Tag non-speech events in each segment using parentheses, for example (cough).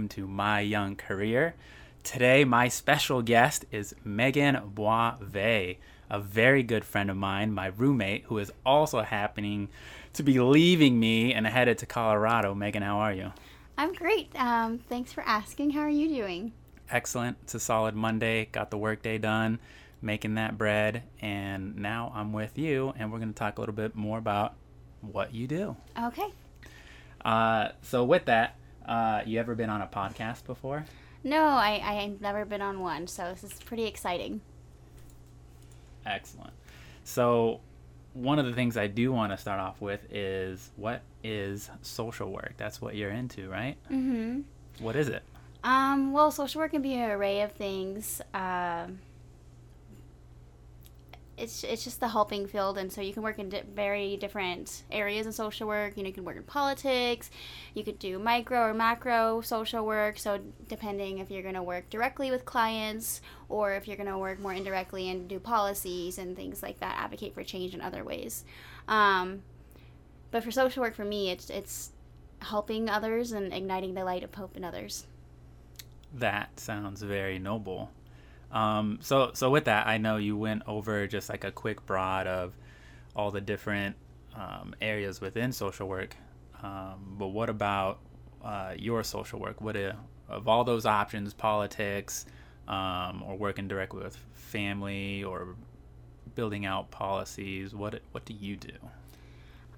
welcome to My Young Career. Today, my special guest is Megan Boisvey, a very good friend of mine, my roommate, who is also happening to be leaving me and headed to Colorado. Megan, how are you? I'm great. Um, thanks for asking. How are you doing? Excellent. It's a solid Monday. Got the workday done, making that bread, and now I'm with you, and we're going to talk a little bit more about what you do. Okay. Uh, so with that, uh, you ever been on a podcast before? No, I I've never been on one, so this is pretty exciting. Excellent. So one of the things I do want to start off with is what is social work? That's what you're into, right? Mm-hmm. What is it? Um, well, social work can be an array of things. Um, it's it's just the helping field, and so you can work in di- very different areas of social work. You know, you can work in politics, you could do micro or macro social work. So depending if you're going to work directly with clients or if you're going to work more indirectly and do policies and things like that, advocate for change in other ways. Um, but for social work, for me, it's it's helping others and igniting the light of hope in others. That sounds very noble. Um, so so with that, I know you went over just like a quick broad of all the different um, areas within social work. Um, but what about uh, your social work? What uh, of all those options, politics, um, or working directly with family, or building out policies? What what do you do?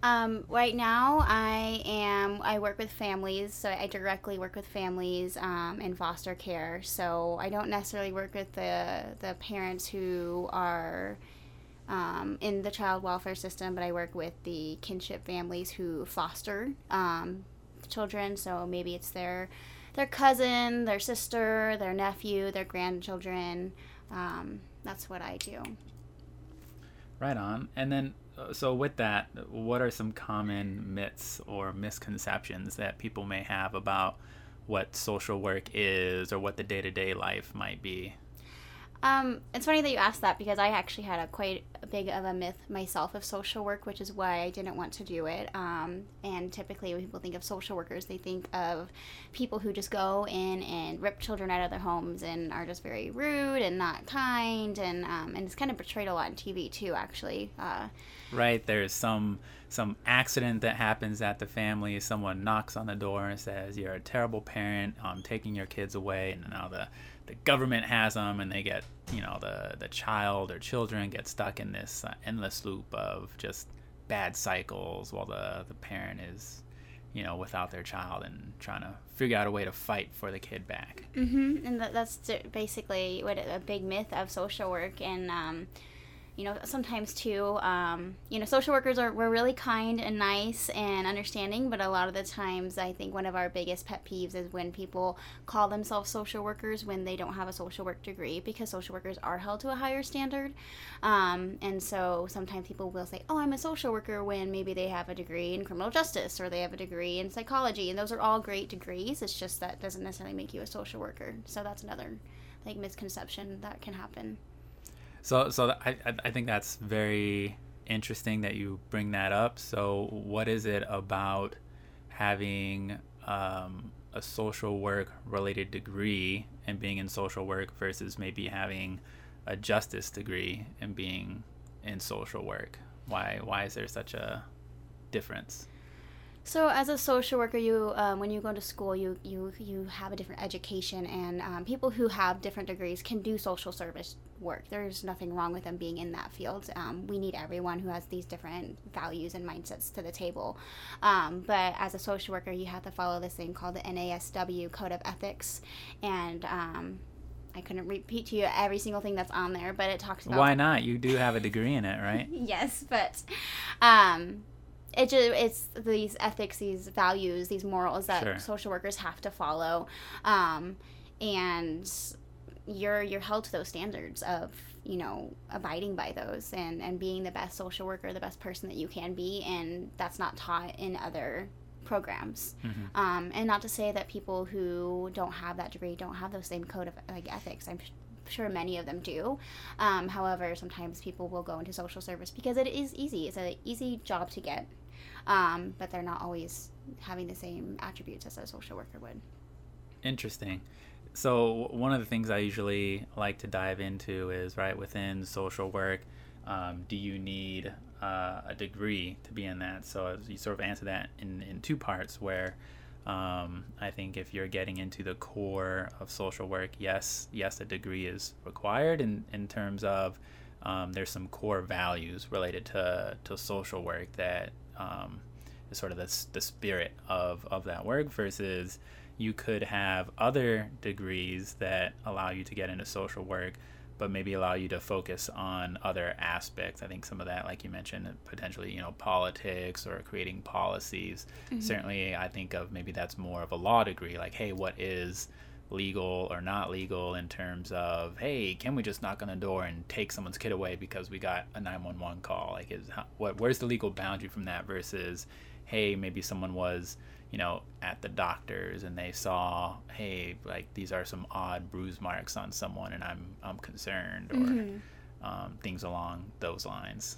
Um, right now, I am. I work with families, so I directly work with families um, in foster care. So I don't necessarily work with the the parents who are um, in the child welfare system, but I work with the kinship families who foster um, children. So maybe it's their their cousin, their sister, their nephew, their grandchildren. Um, that's what I do. Right on. And then Uh, so with that, what are some common myths or misconceptions that people may have about what social work is or what the day-to-day life might be? Um, it's funny that you asked that because I actually had a quite big of a myth myself of social work, which is why I didn't want to do it. Um, and typically, when people think of social workers, they think of people who just go in and rip children out of their homes and are just very rude and not kind, and um, and it's kind of portrayed a lot on TV too, actually. Uh, right, there's some some accident that happens at the family. Someone knocks on the door and says, "You're a terrible parent. I'm taking your kids away," and now the the government has them and they get you know the the child or children get stuck in this uh, endless loop of just bad cycles while the the parent is you know without their child and trying to figure out a way to fight for the kid back mm-hmm. and that, that's basically what a big myth of social work and um, you know sometimes too um, you know social workers are we're really kind and nice and understanding but a lot of the times i think one of our biggest pet peeves is when people call themselves social workers when they don't have a social work degree because social workers are held to a higher standard. Um, and so sometimes people will say oh i'm a social worker when maybe they have a degree in criminal justice or they have a degree in psychology and those are all great degrees it's just that doesn't necessarily make you a social worker. So that's another like misconception that can happen so, so I, I think that's very interesting that you bring that up. So, what is it about having um, a social work related degree and being in social work versus maybe having a justice degree and being in social work? Why, why is there such a difference? So, as a social worker, you um, when you go to school, you you you have a different education, and um, people who have different degrees can do social service work. There's nothing wrong with them being in that field. Um, we need everyone who has these different values and mindsets to the table. Um, but as a social worker, you have to follow this thing called the NASW Code of Ethics, and um, I couldn't repeat to you every single thing that's on there, but it talks about. Why not? You do have a degree in it, right? (laughs) yes, but um, it just it's these ethics these values these morals that sure. social workers have to follow um, and you're you're held to those standards of you know abiding by those and and being the best social worker the best person that you can be and that's not taught in other programs. Mm-hmm. um, and not to say that people who don't have that degree don't have those same code of like ethics. I'm sure many of them do. Um, however sometimes people will go into social service because it is easy. It's an easy job to get um, but they're not always having the same attributes as a social worker would. Interesting. So one of the things I usually like to dive into is right within social work. Um, do you need uh, a degree to be in that? So you sort of answer that in, in two parts. Where um, I think if you're getting into the core of social work, yes, yes, a degree is required in in terms of um, there's some core values related to to social work that um, is sort of the, the spirit of of that work versus you could have other degrees that allow you to get into social work but maybe allow you to focus on other aspects i think some of that like you mentioned potentially you know politics or creating policies mm-hmm. certainly i think of maybe that's more of a law degree like hey what is legal or not legal in terms of hey can we just knock on the door and take someone's kid away because we got a 911 call like is what where's the legal boundary from that versus hey maybe someone was you know, at the doctors and they saw, hey, like these are some odd bruise marks on someone, and I'm I'm concerned, or mm-hmm. um, things along those lines.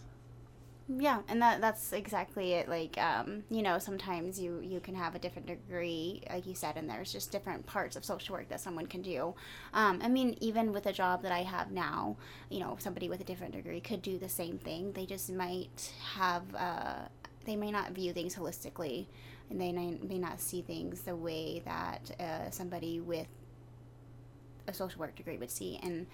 Yeah, and that that's exactly it. Like, um, you know, sometimes you you can have a different degree, like you said, and there's just different parts of social work that someone can do. Um, I mean, even with a job that I have now, you know, somebody with a different degree could do the same thing. They just might have, uh, they may not view things holistically and they may not see things the way that uh, somebody with a social work degree would see, and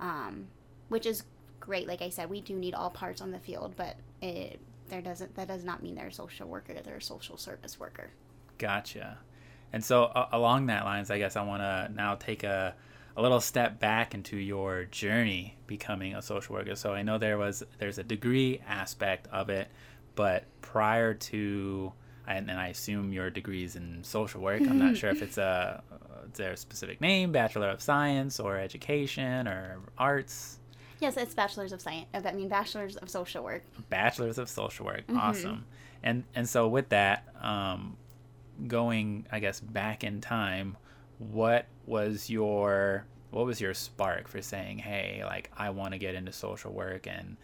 um, which is great. Like I said, we do need all parts on the field, but it there doesn't that does not mean they're a social worker; they're a social service worker. Gotcha. And so uh, along that lines, I guess I want to now take a a little step back into your journey becoming a social worker. So I know there was there's a degree aspect of it, but prior to and, and I assume your degree is in social work. I'm not (laughs) sure if it's a is there a specific name, Bachelor of Science or Education or Arts. Yes, it's Bachelor's of Science. I mean, Bachelor's of Social Work. Bachelor's of Social Work. Mm-hmm. Awesome. And and so with that, um, going I guess back in time, what was your what was your spark for saying, hey, like I want to get into social work and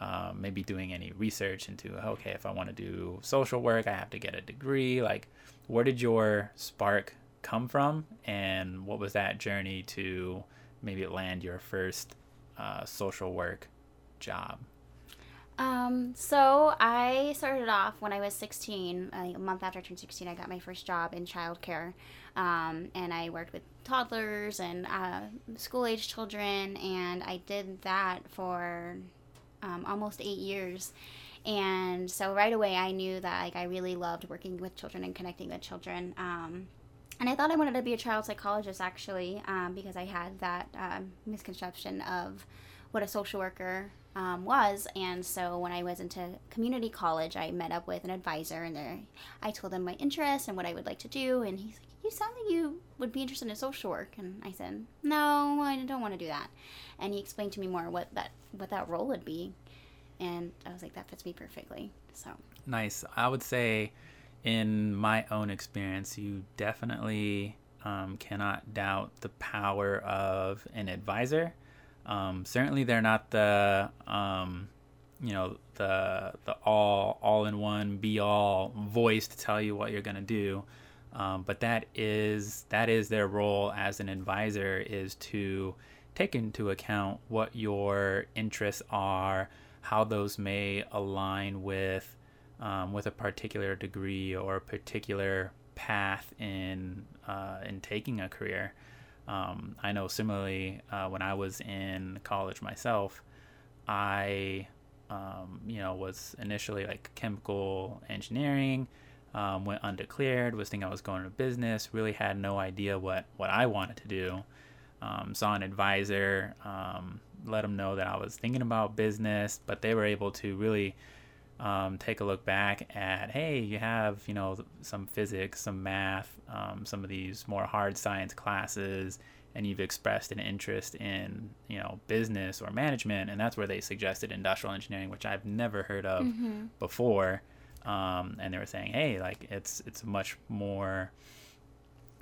um, maybe doing any research into okay if i want to do social work i have to get a degree like where did your spark come from and what was that journey to maybe land your first uh, social work job um, so I started off when I was 16. a month after I turned 16, I got my first job in childcare, um, and I worked with toddlers and uh, school age children, and I did that for um, almost eight years. And so right away, I knew that like I really loved working with children and connecting with children. Um, and I thought I wanted to be a child psychologist actually, um, because I had that um, misconception of what a social worker um, was. And so when I was into community college, I met up with an advisor, and I told him my interests and what I would like to do. And he's like, "You sound like you would be interested in social work." And I said, "No, I don't want to do that." And he explained to me more what that what that role would be, and I was like, "That fits me perfectly." So nice. I would say, in my own experience, you definitely um, cannot doubt the power of an advisor um, certainly, they're not the um, you know the the all all in one be all voice to tell you what you're gonna do. Um, but that is that is their role as an advisor is to take into account what your interests are, how those may align with um, with a particular degree or a particular path in uh, in taking a career. Um, I know similarly uh, when I was in college myself, I um, you know was initially like chemical engineering, um, went undeclared, was thinking I was going to business, really had no idea what what I wanted to do. Um, saw an advisor, um, let them know that I was thinking about business, but they were able to really um, take a look back at hey you have you know some physics some math um, some of these more hard science classes and you've expressed an interest in you know business or management and that's where they suggested industrial engineering which i've never heard of mm-hmm. before um, and they were saying hey like it's it's much more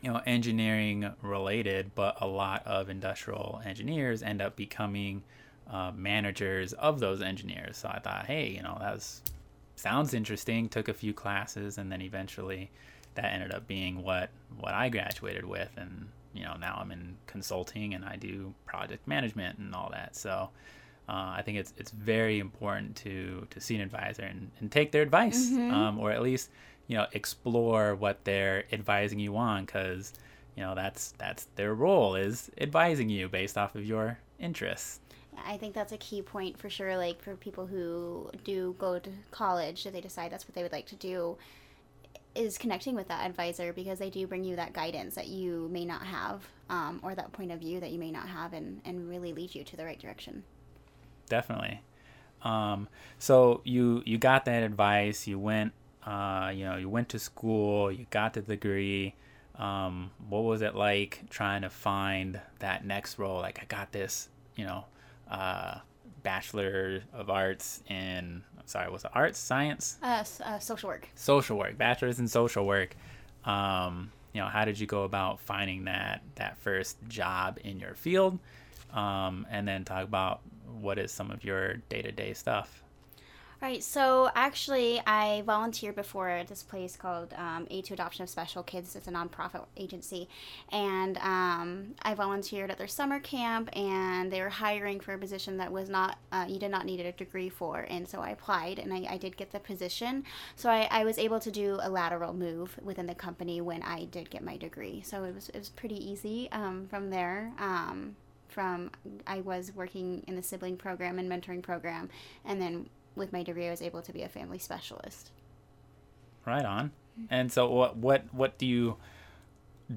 you know engineering related but a lot of industrial engineers end up becoming uh, managers of those engineers. So I thought, hey, you know, that's sounds interesting. Took a few classes, and then eventually, that ended up being what what I graduated with, and you know now I'm in consulting and I do project management and all that. So. Uh, I think it's it's very important to to see an advisor and, and take their advice, Mhm. um, or at least you know explore what they're advising you on, because you know that's that's their role is advising you based off of your interests. I think that's a key point for sure. Like for people who do go to college, if they decide that's what they would like to do, is connecting with that advisor because they do bring you that guidance that you may not have, um, or that point of view that you may not have, and and really lead you to the right direction. definitely. Um, so you you got that advice. You went, uh, you know, you went to school. You got the degree. Um, what was it like trying to find that next role? Like I got this, you know, uh, bachelor of arts in. I'm sorry, was it arts, science, Uh, uh, social work. social work, bachelor's in social work. Um, you know, how did you go about finding that that first job in your field? Um, and then talk about what is some of your day to day stuff. Right. So actually, I volunteered before at this place called um, Aid to Adoption of Special Kids. It's a nonprofit agency, and um, I volunteered at their summer camp. And they were hiring for a position that was not uh, you did not need a degree for, and so I applied, and I, I did get the position. So I, I was able to do a lateral move within the company when I did get my degree. So it was it was pretty easy um, from there. Um, from I was working in the sibling program and mentoring program, and then with my degree, I was able to be a family specialist. Right on. And so, what what what do you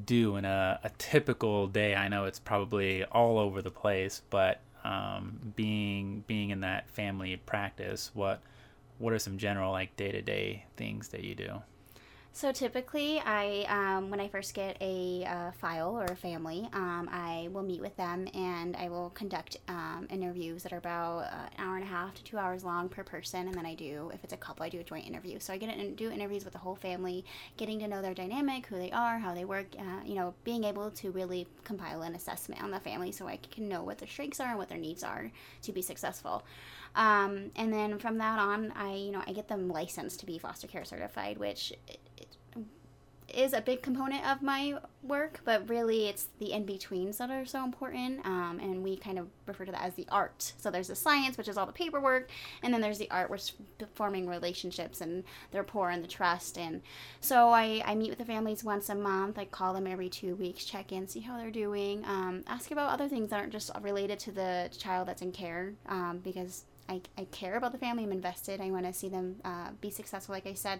do in a, a typical day? I know it's probably all over the place, but um, being being in that family practice, what what are some general like day to day things that you do? So typically, I um, when I first get a uh, file or a family, um, I will meet with them and I will conduct um, interviews that are about uh, an hour and a half to two hours long per person. And then I do, if it's a couple, I do a joint interview. So I get in, do interviews with the whole family, getting to know their dynamic, who they are, how they work. Uh, you know, being able to really compile an assessment on the family so I can know what their strengths are and what their needs are to be successful. Um, and then from that on, I you know I get them licensed to be foster care certified, which is a big component of my work, but really it's the in betweens that are so important. Um, and we kind of refer to that as the art. So there's the science, which is all the paperwork, and then there's the art, which is forming relationships and the rapport and the trust. And so I, I meet with the families once a month. I call them every two weeks, check in, see how they're doing, um, ask about other things that aren't just related to the child that's in care, um, because I, I care about the family. I'm invested. I want to see them uh, be successful, like I said.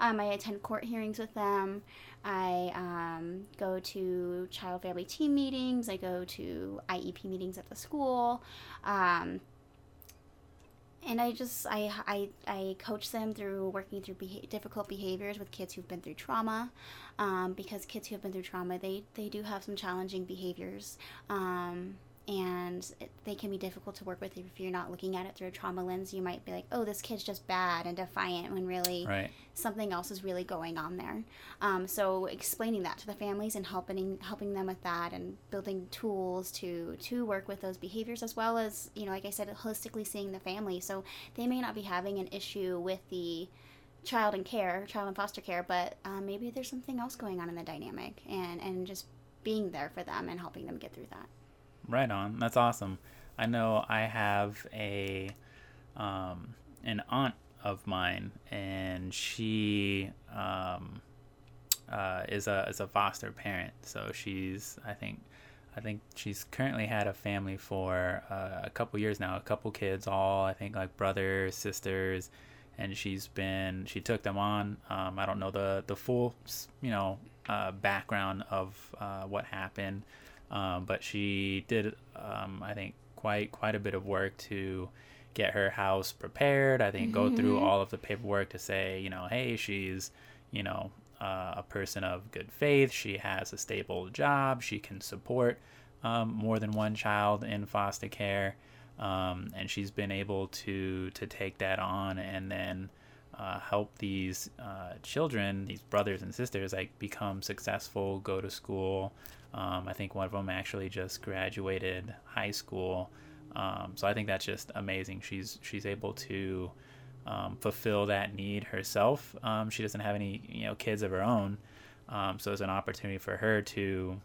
Um, I attend court hearings with them. I um, go to child family team meetings. I go to IEP meetings at the school. Um, and I just I, I, I coach them through working through beha- difficult behaviors with kids who've been through trauma, um, because kids who have been through trauma they they do have some challenging behaviors. Um, and it, they can be difficult to work with if you're not looking at it through a trauma lens. You might be like, "Oh, this kid's just bad and defiant," when really Right. something else is really going on there. Um, so explaining that to the families and helping helping them with that and building tools to to work with those behaviors as well as you know, like I said, holistically seeing the family. So they may not be having an issue with the child in care, child in foster care, but um, maybe there's something else going on in the dynamic, and and just being there for them and helping them get through that. Right on. That's awesome. I know I have a um, an aunt of mine, and she um, uh, is a is a foster parent. So she's I think I think she's currently had a family for uh, a couple years now, a couple kids, all I think like brothers, sisters, and she's been she took them on. Um, I don't know the the full you know uh, background of uh, what happened. Um, but she did, um, I think, quite quite a bit of work to get her house prepared. I think go through Mhm. all of the paperwork to say, you know, hey, she's, you know, uh, a person of good faith. She has a stable job. She can support um, more than one child in foster care, um, and she's been able to to take that on and then. Uh, help these uh, children, these brothers and sisters, like become successful, go to school, um, I think one of them actually just graduated high school. Um, so I think that's just amazing. She's she's able to um, fulfill that need herself. Um, she doesn't have any you know kids of her own, um, so it's an opportunity for her to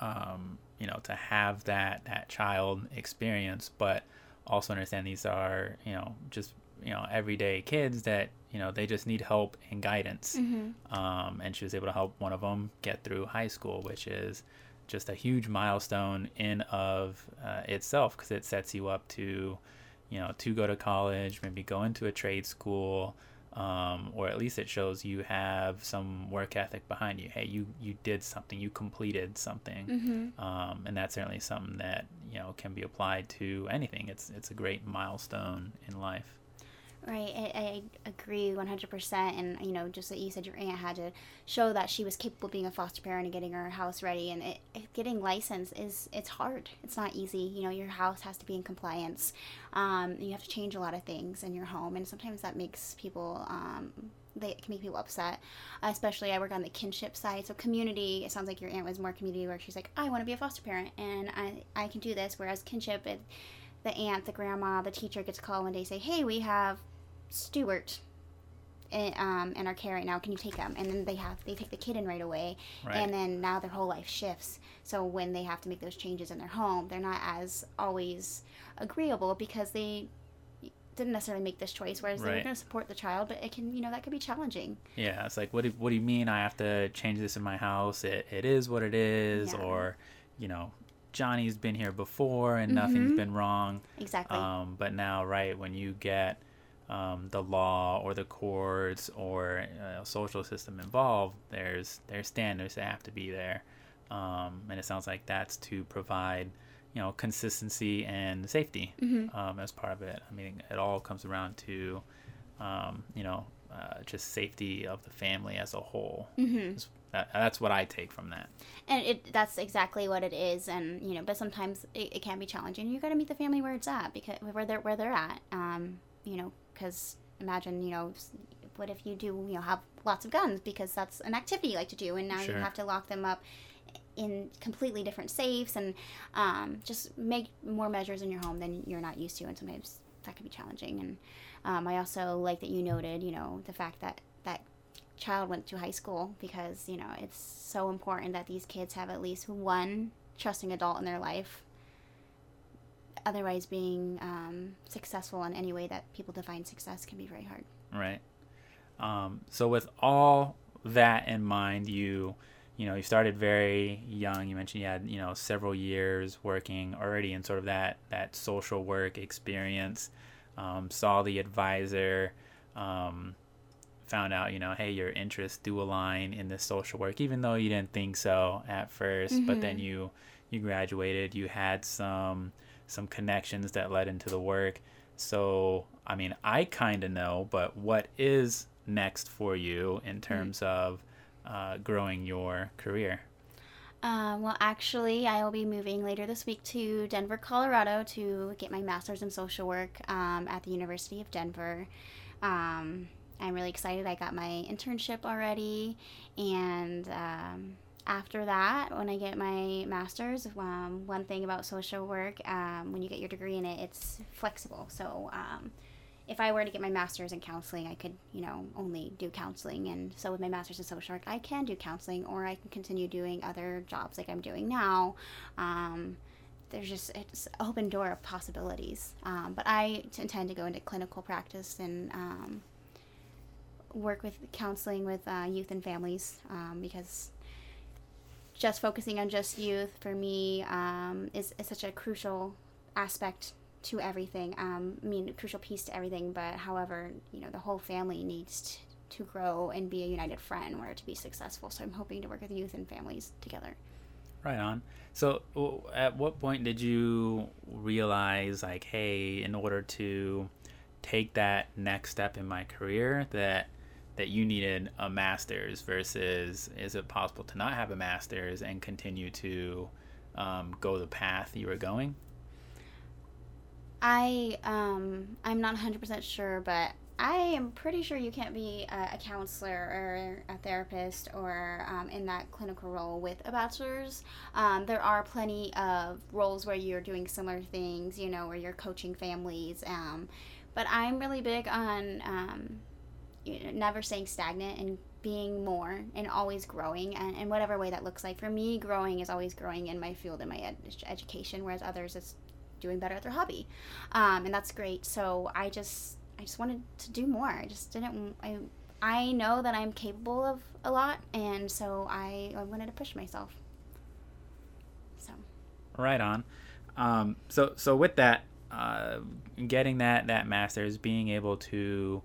um, you know to have that that child experience, but also understand these are you know just you know everyday kids that you know they just need help and guidance. Mm-hmm. um, and she was able to help one of them get through high school which is just a huge milestone in of uh, itself because it sets you up to you know to go to college maybe go into a trade school um, or at least it shows you have some work ethic behind you. Hey you you did something you completed something. Mm-hmm. um, and that's certainly something that you know can be applied to anything. It's it's a great milestone in life Right, I, I agree 100%. And, you know, just like you said your aunt had to show that she was capable of being a foster parent and getting her house ready. And it, it, getting licensed is, it's hard. It's not easy. You know, your house has to be in compliance. Um, you have to change a lot of things in your home. And sometimes that makes people, um, they can make people upset. Especially, I work on the kinship side. So, community, it sounds like your aunt was more community work. She's like, I want to be a foster parent and I, I can do this. Whereas, kinship, it, the aunt, the grandma, the teacher gets called one day say, "Hey, we have Stuart in, um, in our care right now. Can you take them?" And then they have they take the kid in right away, right and then now their whole life shifts. So when they have to make those changes in their home, they're not as always agreeable because they didn't necessarily make this choice. Whereas they're going to support the child, but it can you know that could be challenging. Yeah, it's like, what do, what do you mean I have to change this in my house? It, it is what it is. Yeah. Or, you know, Johnny's been here before and nothing's Mhm. been wrong. Exactly. Um, but now, right, when you get um, the law or the courts or uh, social system involved, there's there's standards that have to be there. Um, and it sounds like that's to provide, you know, consistency and safety hmm um, as part of it. I mean, it all comes around to, um, you know, uh, just safety of the family as a whole. hmm That, that's what I take from that. and it that's exactly what it is and you know but sometimes it, it can be challenging you got to meet the family where it's at because where they're where they're at um you know because imagine you know what if you do you know have lots of guns because that's an activity you like to do and now Sure. you have to lock them up in completely different safes and um, just make more measures in your home than you're not used to and sometimes that can be challenging and um, i also like that you noted you know the fact that that child went to high school because you know it's so important that these kids have at least one trusting adult in their life otherwise being um, successful in any way that people define success can be very hard right? Um, so with all that in mind, you you know you started very young. You mentioned you had you know several years working already in sort of that that social work experience. Um, saw the advisor. Um, found out you know hey your interests do align in this social work even though you didn't think so at 1st but then Mhm. you you graduated you had some some connections that led into the work so, I mean, I kind of know, but what is next for you in terms of uh, growing your career? Um, well, actually, I will be moving later this week to Denver, Colorado to get my master's in social work um, at the University of Denver. Um, I'm really excited. I got my internship already. And um, after that, when I get my master's, um, one thing about social work, um, when you get your degree in it, it's flexible. So, um, if I were to get my master's in counseling, I could, you know, only do counseling. And so with my master's in social work, I can do counseling or I can continue doing other jobs like I'm doing now. Um, there's just it's open door of possibilities. Um, but I intend to go into clinical practice and um, work with counseling with uh, youth and families because just focusing on just youth for me um, is, is such a crucial aspect to everything. Um, I mean, crucial piece to everything. But however, you know, the whole family needs to grow and be a united front in order to be successful. So I'm hoping to work with youth and families together. Right on. So, at what point did you realize, like, hey, in order to take that next step in my career, that that you needed a master's versus is it possible to not have a master's and continue to um, go the path you were going? I um I'm not 100% sure, but I am pretty sure you can't be a, a counselor or a therapist or um, in that clinical role with a bachelor's. Um, there are plenty of roles where you're doing similar things, you know, where you're coaching families. Um, But I'm really big on um, you know, never staying stagnant and being more and always growing and in whatever way that looks like. For me, growing is always growing in my field in my ed- education, whereas others it's doing better at their hobby, um, and that's great. So I just I just wanted to do more. I just didn't. I I know that I'm capable of a lot, and so I, I wanted to push myself. So. Right on. Um, so so with that, uh, getting that that master's, being able to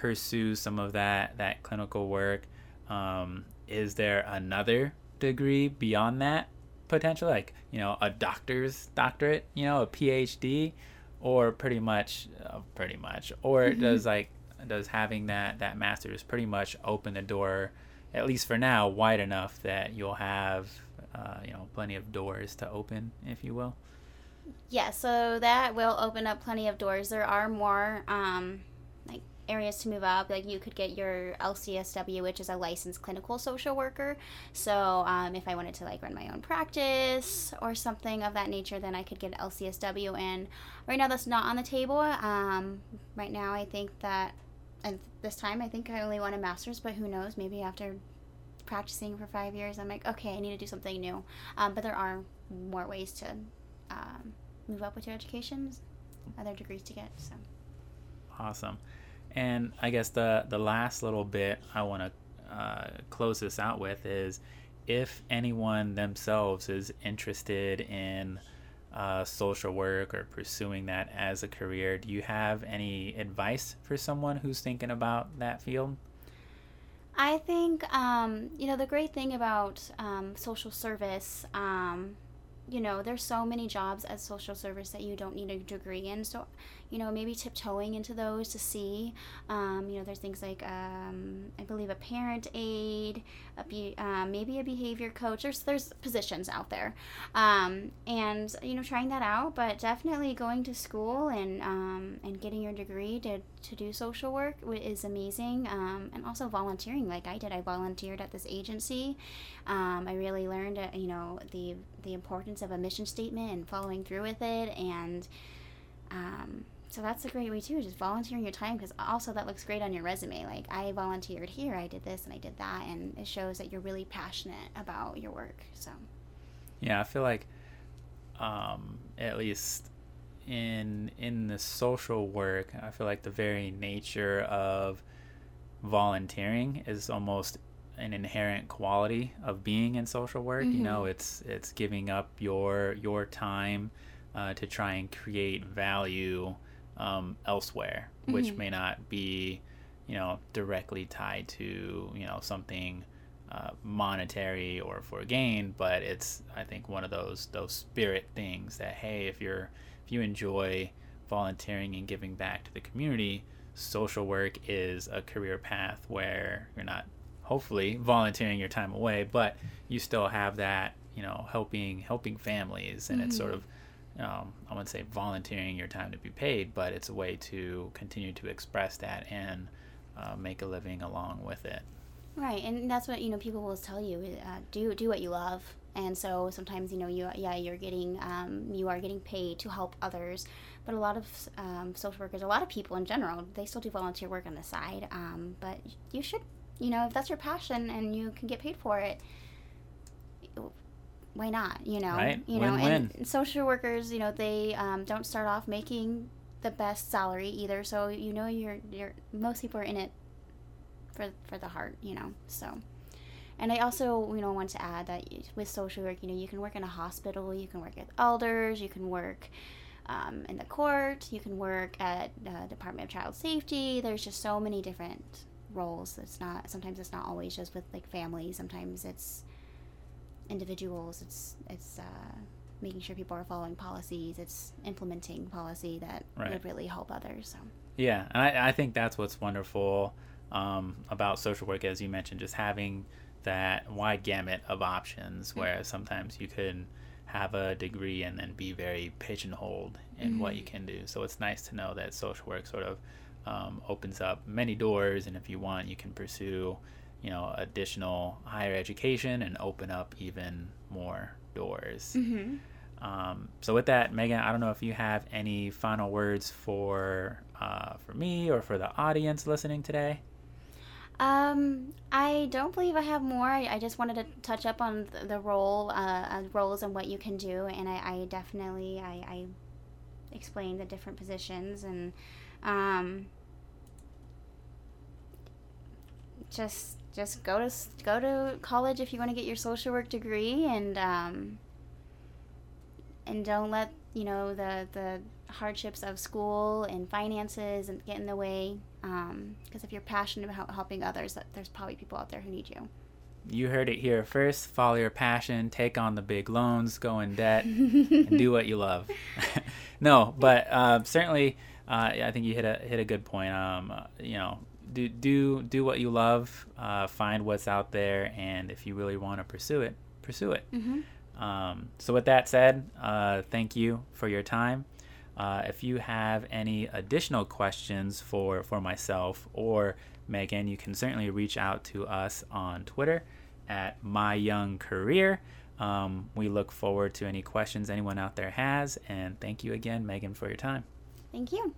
pursue some of that that clinical work, um, is there another degree beyond that potential, like you know a doctor's doctorate, you know a PhD, or pretty much, uh, pretty much, or mm-hmm. does like does having that that master's pretty much open the door, at least for now, wide enough that you'll have uh, you know plenty of doors to open, if you will. Yeah, so that will open up plenty of doors. There are more um, areas to move up. Like you could get your LCSW, which is a licensed clinical social worker. So um, if I wanted to like run my own practice or something of that nature, then I could get LCSW. And right now that's not on the table. Um, right now I think that, and this time I think I only want a master's, but who knows? Maybe after practicing for five years, I'm like, okay, I need to do something new. Um, but there are more ways to um, move up with your education, other degrees to get. So awesome. And I guess the the last little bit I want to uh, close this out with is if anyone themselves is interested in uh, social work or pursuing that as a career, do you have any advice for someone who's thinking about that field? I think um, you know the great thing about um, social service. Um, you know, there's so many jobs as social service that you don't need a degree in. So you know, maybe tiptoeing into those to see. Um, you know, there's things like, um, I believe, a parent aid, a be, uh, maybe a behavior coach. There's there's positions out there, um, and you know, trying that out. But definitely going to school and um, and getting your degree to to do social work is amazing, um, and also volunteering like I did. I volunteered at this agency. Um, I really learned, uh, you know, the the importance of a mission statement and following through with it, and um, so that's a great way too, just volunteering your time because also that looks great on your resume. Like I volunteered here, I did this and I did that, and it shows that you're really passionate about your work. So. Yeah, I feel like, um, at least in in the social work, I feel like the very nature of volunteering is almost an inherent quality of being in social work. Mm-hmm. You know, it's it's giving up your your time uh, to try and create value um, elsewhere, mm-hmm. which may not be, you know, directly tied to you know something uh, monetary or for gain, but it's I think one of those those spirit things that hey, if you're if you enjoy volunteering and giving back to the community, social work is a career path where you're not hopefully volunteering your time away, but you still have that you know helping helping families, and mm-hmm. it's sort mm-hmm. of um, I wouldn't say volunteering your time to be paid, but it's a way to continue to express that and uh, make a living along with it. Right, and that's what you know. People will tell you: uh, do do what you love. And so sometimes you know you yeah you're getting um, you are getting paid to help others, but a lot of um, social workers, a lot of people in general, they still do volunteer work on the side. Um, but you should you know if that's your passion and you can get paid for it, why not? You know, right? you know, and social workers, you know, they um, don't start off making the best salary either. So you know, you're you're most people are in it for for the heart, you know. So, and I also you know want to add that with social work, you know, you can work in a hospital, you can work with elders, you can work. Um, in the court, you can work at uh, Department of Child Safety. There's just so many different roles. It's not sometimes it's not always just with like families. Sometimes it's individuals. It's it's uh, making sure people are following policies. It's implementing policy that right. would really help others. So. Yeah, and I, I think that's what's wonderful um, about social work, as you mentioned, just having that wide gamut of options. Mm-hmm. Where sometimes you can have a degree and then be very pigeonholed in mm-hmm. what you mm-hmm. can do. So it's nice to know that social work sort of um, opens up many doors, and if you want, you can pursue you know additional higher education and open up even more doors. Mm-hmm. Um, so with that, Megan, I don't know if you have any final words for uh, for me or for the audience listening today. Um, I don't believe I have more. I, I just wanted to touch up on the, the role, uh, uh, roles and what you can do, and I, I definitely I, I explained the different positions and um, just just go to go to college if you want to get your social work degree and um, and don't let you know the the hardships of school and finances and get in the way. Because um, if you're passionate about helping others, there's probably people out there who need you. You heard it here first. Follow your passion, take on the big loans, go in debt, (laughs) and do what you love. (laughs) no, but uh, certainly, uh, I think you hit a hit a good point. Um, uh, you know, do do do what you love. Uh, find what's out there, and if you really want to pursue it, pursue it. Mm-hmm. Um, so, with that said, uh, thank you for your time. Uh, if you have any additional questions for, for myself or Megan, you can certainly reach out to us on Twitter at My Young Career. Um, we look forward to any questions anyone out there has. And thank you again, Megan, for your time. Thank you.